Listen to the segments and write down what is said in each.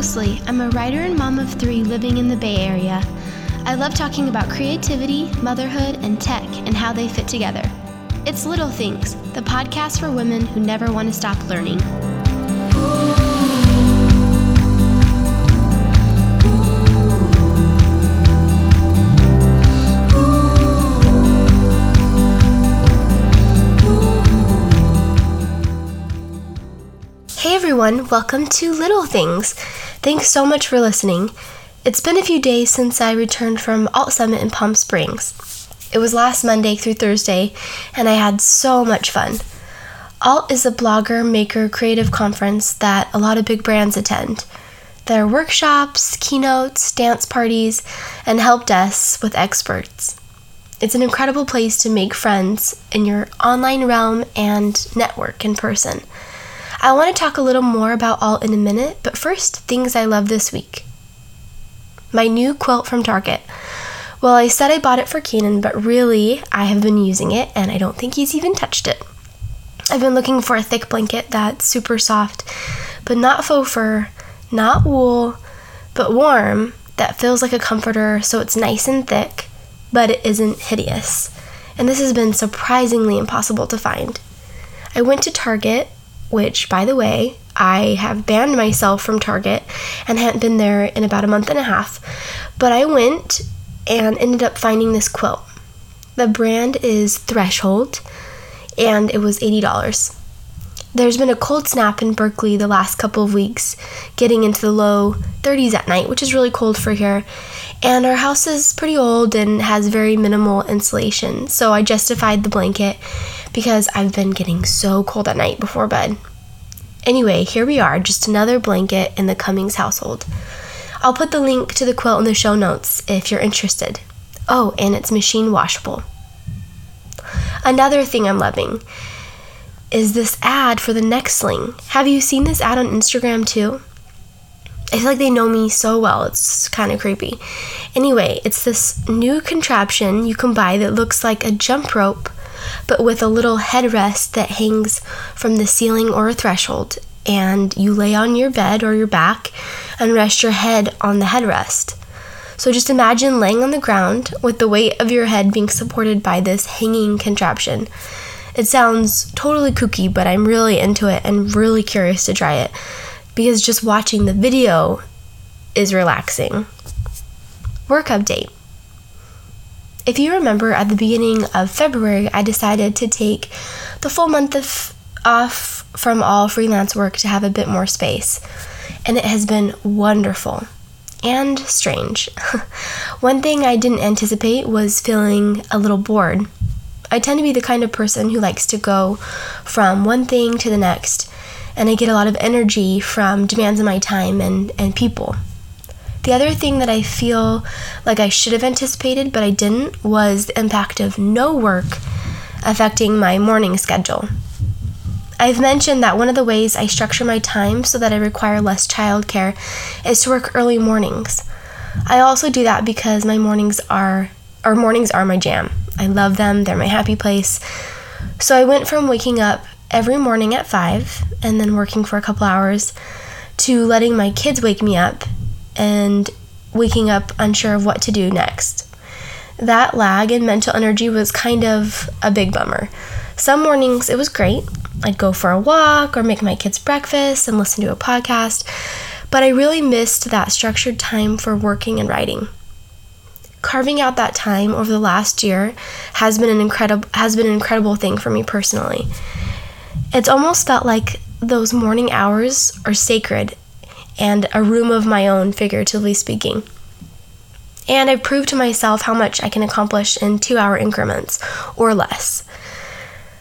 I'm a writer and mom of three living in the Bay Area. I love talking about creativity, motherhood, and tech and how they fit together. It's Little Things, the podcast for women who never want to stop learning. Everyone, welcome to Little Things. Thanks so much for listening. It's been a few days since I returned from Alt Summit in Palm Springs. It was last Monday through Thursday, and I had so much fun. Alt is a blogger, maker, creative conference that a lot of big brands attend. There are workshops, keynotes, dance parties, and help desks with experts. It's an incredible place to make friends in your online realm and network in person. I want to talk a little more about Alt in a minute, but first, things I love this week. My new quilt from Target. Well, I said I bought it for Keenan, but really, I have been using it and I don't think he's even touched it. I've been looking for a thick blanket that's super soft, but not faux fur, not wool, but warm, that feels like a comforter so it's nice and thick, but it isn't hideous. And this has been surprisingly impossible to find. I went to Target which, by the way, I have banned myself from Target and hadn't been there in about a month and a half. But I went and ended up finding this quilt. The brand is Threshold, and it was $80. There's been a cold snap in Berkeley the last couple of weeks, getting into the low 30s at night, which is really cold for here. And our house is pretty old and has very minimal insulation, so I justified the blanket because I've been getting so cold at night before bed. Anyway, here we are, just another blanket in the Cummings household. I'll put the link to the quilt in the show notes if you're interested. Oh, and it's machine washable. Another thing I'm loving is this ad for the neck sling. Have you seen this ad on Instagram too? I feel like they know me so well, it's kind of creepy. Anyway, it's this new contraption you can buy that looks like a jump rope but with a little headrest that hangs from the ceiling or a threshold. And you lay on your bed or your back and rest your head on the headrest. So just imagine laying on the ground with the weight of your head being supported by this hanging contraption. It sounds totally kooky, but I'm really into it and really curious to try it because just watching the video is relaxing. Work update. If you remember, at the beginning of February, I decided to take the full month of off from all freelance work to have a bit more space. And it has been wonderful and strange. One thing I didn't anticipate was feeling a little bored. I tend to be the kind of person who likes to go from one thing to the next, and I get a lot of energy from demands of my time and, and people. The other thing that I feel like I should have anticipated, but I didn't, was the impact of no work affecting my morning schedule. I've mentioned that one of the ways I structure my time so that I require less childcare is to work early mornings. I also do that because my mornings are or mornings are my jam. I love them, they're my happy place. So I went from waking up every morning at 5 and then working for a couple hours to letting my kids wake me up and waking up unsure of what to do next. That lag in mental energy was kind of a big bummer. Some mornings it was great. I'd go for a walk or make my kids breakfast and listen to a podcast, but I really missed that structured time for working and writing. Carving out that time over the last year has been an incredible has been an incredible thing for me personally. It's almost felt like those morning hours are sacred and a room of my own, figuratively speaking. And I've proved to myself how much I can accomplish in two hour increments or less.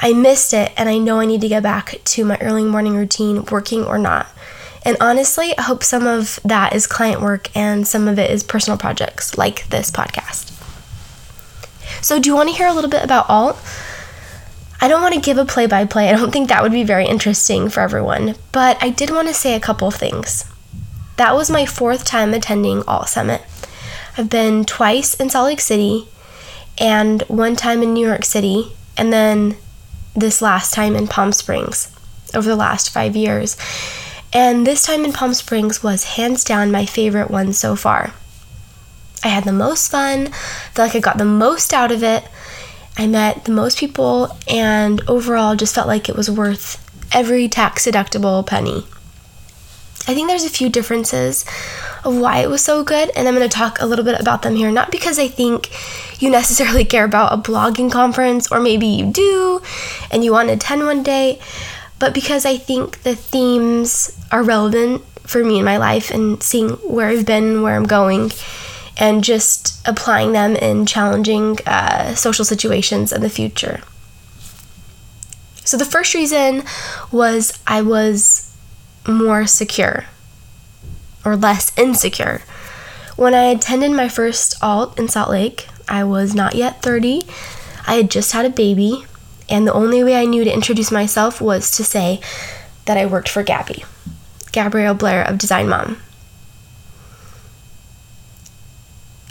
I missed it, and I know I need to get back to my early morning routine, working or not. And honestly, I hope some of that is client work and some of it is personal projects like this podcast. So, do you want to hear a little bit about alt? I don't want to give a play by play, I don't think that would be very interesting for everyone, but I did want to say a couple things. That was my fourth time attending Alt Summit. I've been twice in Salt Lake City and one time in New York City, and then this last time in Palm Springs over the last five years. And this time in Palm Springs was hands down my favorite one so far. I had the most fun, felt like I got the most out of it. I met the most people, and overall, just felt like it was worth every tax deductible penny. I think there's a few differences of why it was so good, and I'm going to talk a little bit about them here. Not because I think you necessarily care about a blogging conference, or maybe you do and you want to attend one day, but because I think the themes are relevant for me in my life and seeing where I've been, where I'm going, and just applying them in challenging uh, social situations in the future. So, the first reason was I was more secure or less insecure. When I attended my first alt in Salt Lake, I was not yet 30. I had just had a baby, and the only way I knew to introduce myself was to say that I worked for Gabby, Gabrielle Blair of Design Mom.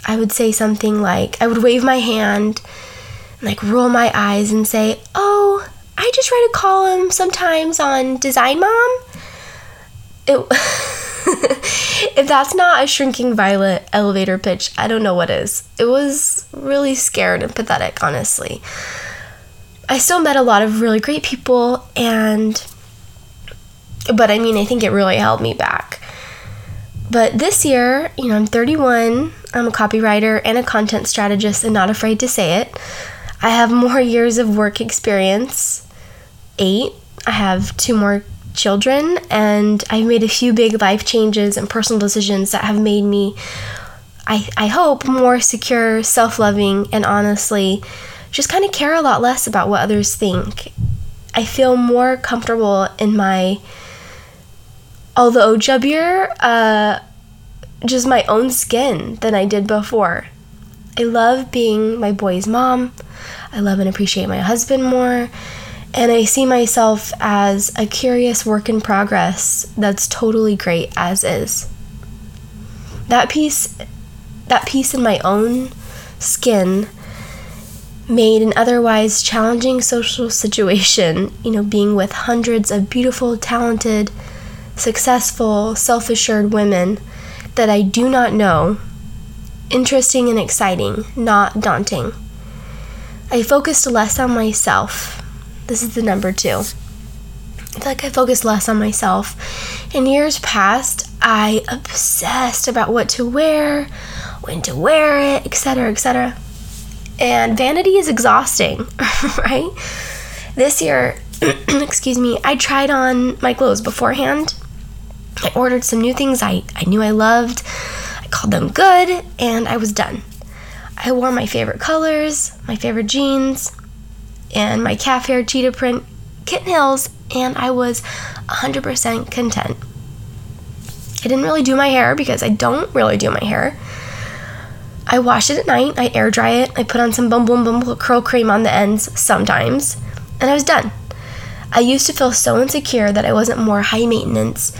I would say something like, I would wave my hand, and like roll my eyes and say, Oh, I just write a column sometimes on Design Mom. It, if that's not a shrinking violet elevator pitch, I don't know what is. It was really scared and pathetic, honestly. I still met a lot of really great people, and but I mean, I think it really held me back. But this year, you know, I'm 31, I'm a copywriter and a content strategist, and not afraid to say it. I have more years of work experience eight. I have two more children, and I've made a few big life changes and personal decisions that have made me, I, I hope, more secure, self loving, and honestly, just kind of care a lot less about what others think. I feel more comfortable in my, although jubbier, uh, just my own skin than I did before. I love being my boy's mom. I love and appreciate my husband more. And I see myself as a curious work in progress that's totally great as is. That piece that piece in my own skin made an otherwise challenging social situation, you know, being with hundreds of beautiful, talented, successful, self assured women that I do not know, interesting and exciting, not daunting. I focused less on myself this is the number two. I feel like I focused less on myself. In years past, I obsessed about what to wear, when to wear it, etc., etc. And vanity is exhausting, right? This year, excuse me, I tried on my clothes beforehand. I ordered some new things I, I knew I loved. I called them good, and I was done. I wore my favorite colors, my favorite jeans, and my calf hair cheetah print kitten heels, and I was 100% content. I didn't really do my hair because I don't really do my hair. I wash it at night, I air dry it, I put on some Bumble and Bumble curl cream on the ends sometimes, and I was done. I used to feel so insecure that I wasn't more high maintenance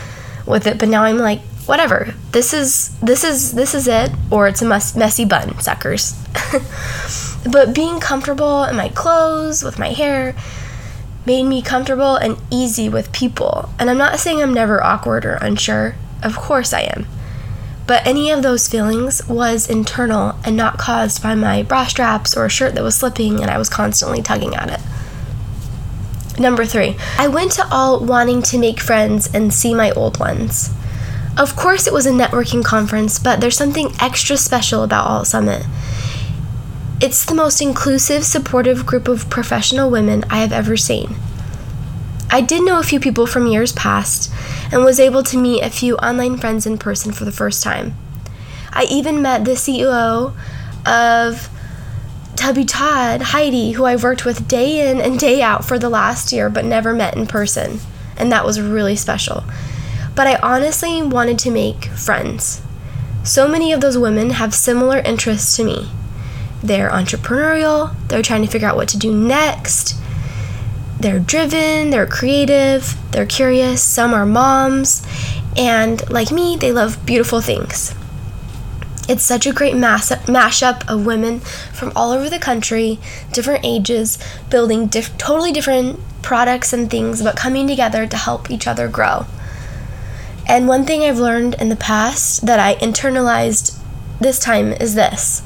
with it, but now I'm like, whatever. This is this is this is it, or it's a mess, messy bun, suckers. But being comfortable in my clothes, with my hair, made me comfortable and easy with people. And I'm not saying I'm never awkward or unsure, of course I am. But any of those feelings was internal and not caused by my bra straps or a shirt that was slipping and I was constantly tugging at it. Number three, I went to alt wanting to make friends and see my old ones. Of course, it was a networking conference, but there's something extra special about Alt Summit. It's the most inclusive, supportive group of professional women I have ever seen. I did know a few people from years past and was able to meet a few online friends in person for the first time. I even met the CEO of Tubby Todd, Heidi, who I've worked with day in and day out for the last year but never met in person, and that was really special. But I honestly wanted to make friends. So many of those women have similar interests to me. They're entrepreneurial, they're trying to figure out what to do next. They're driven, they're creative, they're curious. Some are moms, and like me, they love beautiful things. It's such a great mass- mashup of women from all over the country, different ages, building diff- totally different products and things, but coming together to help each other grow. And one thing I've learned in the past that I internalized this time is this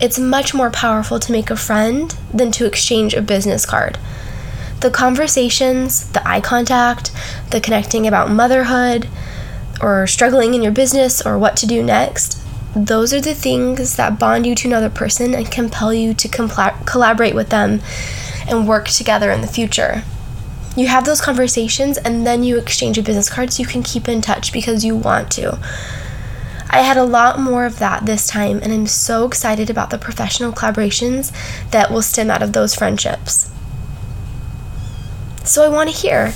it's much more powerful to make a friend than to exchange a business card. The conversations, the eye contact, the connecting about motherhood, or struggling in your business, or what to do next, those are the things that bond you to another person and compel you to collaborate with them and work together in the future. You have those conversations and then you exchange a business card so you can keep in touch because you want to. I had a lot more of that this time, and I'm so excited about the professional collaborations that will stem out of those friendships. So, I want to hear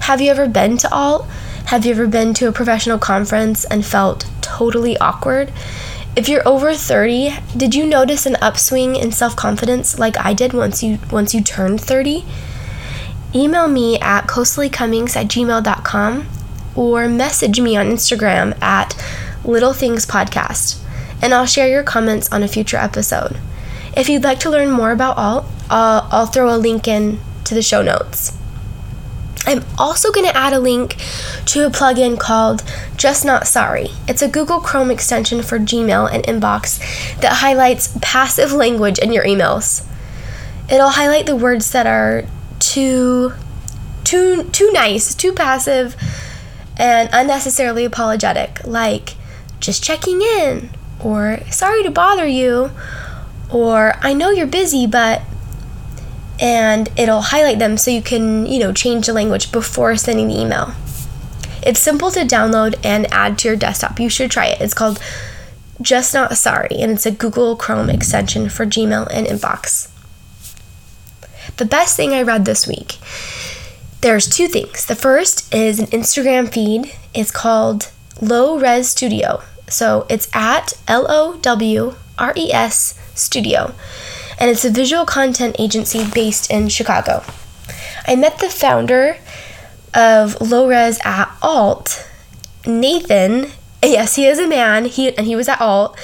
have you ever been to Alt? Have you ever been to a professional conference and felt totally awkward? If you're over 30, did you notice an upswing in self-confidence like I did once you once you turned 30? Email me at coasterlycummings at gmail.com or message me on Instagram at Little Things Podcast, and I'll share your comments on a future episode. If you'd like to learn more about Alt, uh, I'll throw a link in to the show notes. I'm also going to add a link to a plugin called Just Not Sorry. It's a Google Chrome extension for Gmail and Inbox that highlights passive language in your emails. It'll highlight the words that are too too too nice, too passive and unnecessarily apologetic, like just checking in, or sorry to bother you, or I know you're busy, but and it'll highlight them so you can, you know, change the language before sending the email. It's simple to download and add to your desktop. You should try it. It's called Just Not Sorry, and it's a Google Chrome extension for Gmail and Inbox. The best thing I read this week there's two things. The first is an Instagram feed. It's called Low Res Studio. So it's at L O W R E S Studio. And it's a visual content agency based in Chicago. I met the founder of Low Res at Alt, Nathan. Yes, he is a man. He and he was at Alt.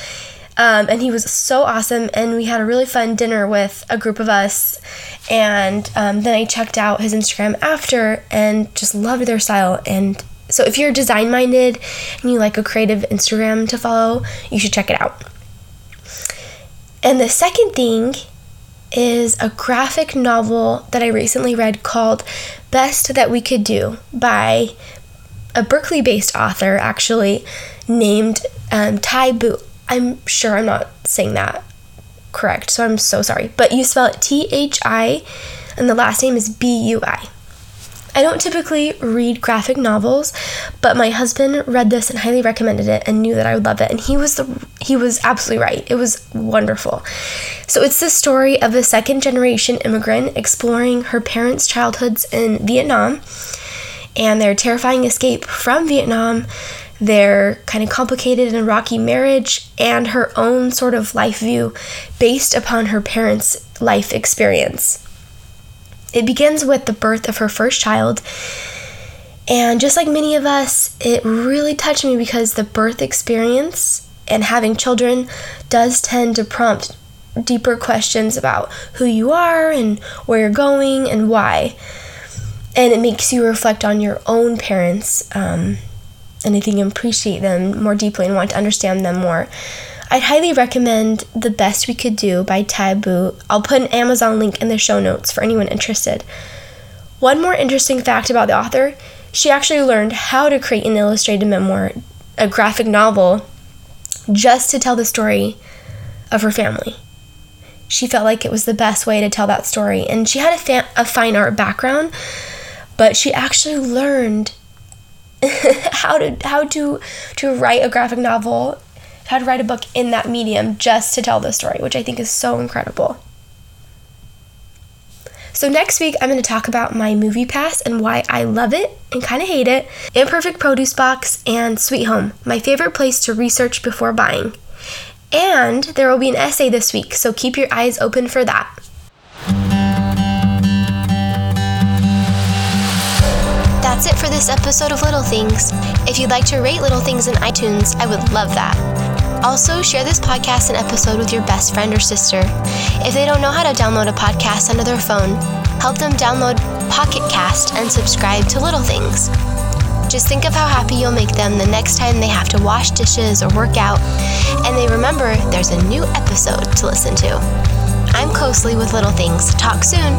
Um, and he was so awesome and we had a really fun dinner with a group of us and um, then i checked out his instagram after and just loved their style and so if you're design minded and you like a creative Instagram to follow, you should check it out. And the second thing is a graphic novel that I recently read called Best That We Could Do by a Berkeley based author, actually, named um, Bu. I'm sure I'm not saying that correct, so I'm so sorry. But you spell it T H I, and the last name is B U I. I don't typically read graphic novels, but my husband read this and highly recommended it and knew that I would love it and he was the he was absolutely right. It was wonderful. So it's the story of a second generation immigrant exploring her parents' childhoods in Vietnam and their terrifying escape from Vietnam, their kind of complicated and rocky marriage, and her own sort of life view based upon her parents' life experience. It begins with the birth of her first child. And just like many of us, it really touched me because the birth experience and having children does tend to prompt deeper questions about who you are and where you're going and why. And it makes you reflect on your own parents um, and I think appreciate them more deeply and want to understand them more. I'd highly recommend The Best We Could Do by Thi Bui. I'll put an Amazon link in the show notes for anyone interested. One more interesting fact about the author she actually learned how to create an illustrated memoir, a graphic novel, just to tell the story of her family. She felt like it was the best way to tell that story. And she had a, fa- a fine art background, but she actually learned how to how to to write a graphic novel how to write a book in that medium just to tell the story, which I think is so incredible. So, next week, I'm going to talk about my MoviePass and why I love it and kind of hate it, Imperfect Produce Box, and Sweet Home, my favorite place to research before buying. And there will be an essay this week, so keep your eyes open for that. That's it for this episode of Little Things. If you'd like to rate Little Things in iTunes, I would love that. Also, share this podcast and episode with your best friend or sister. If they don't know how to download a podcast onto their phone, help them download Pocket Cast and subscribe to Little Things. Just think of how happy you'll make them the next time they have to wash dishes or work out, and they remember there's a new episode to listen to. I'm Kosely with Little Things. Talk soon.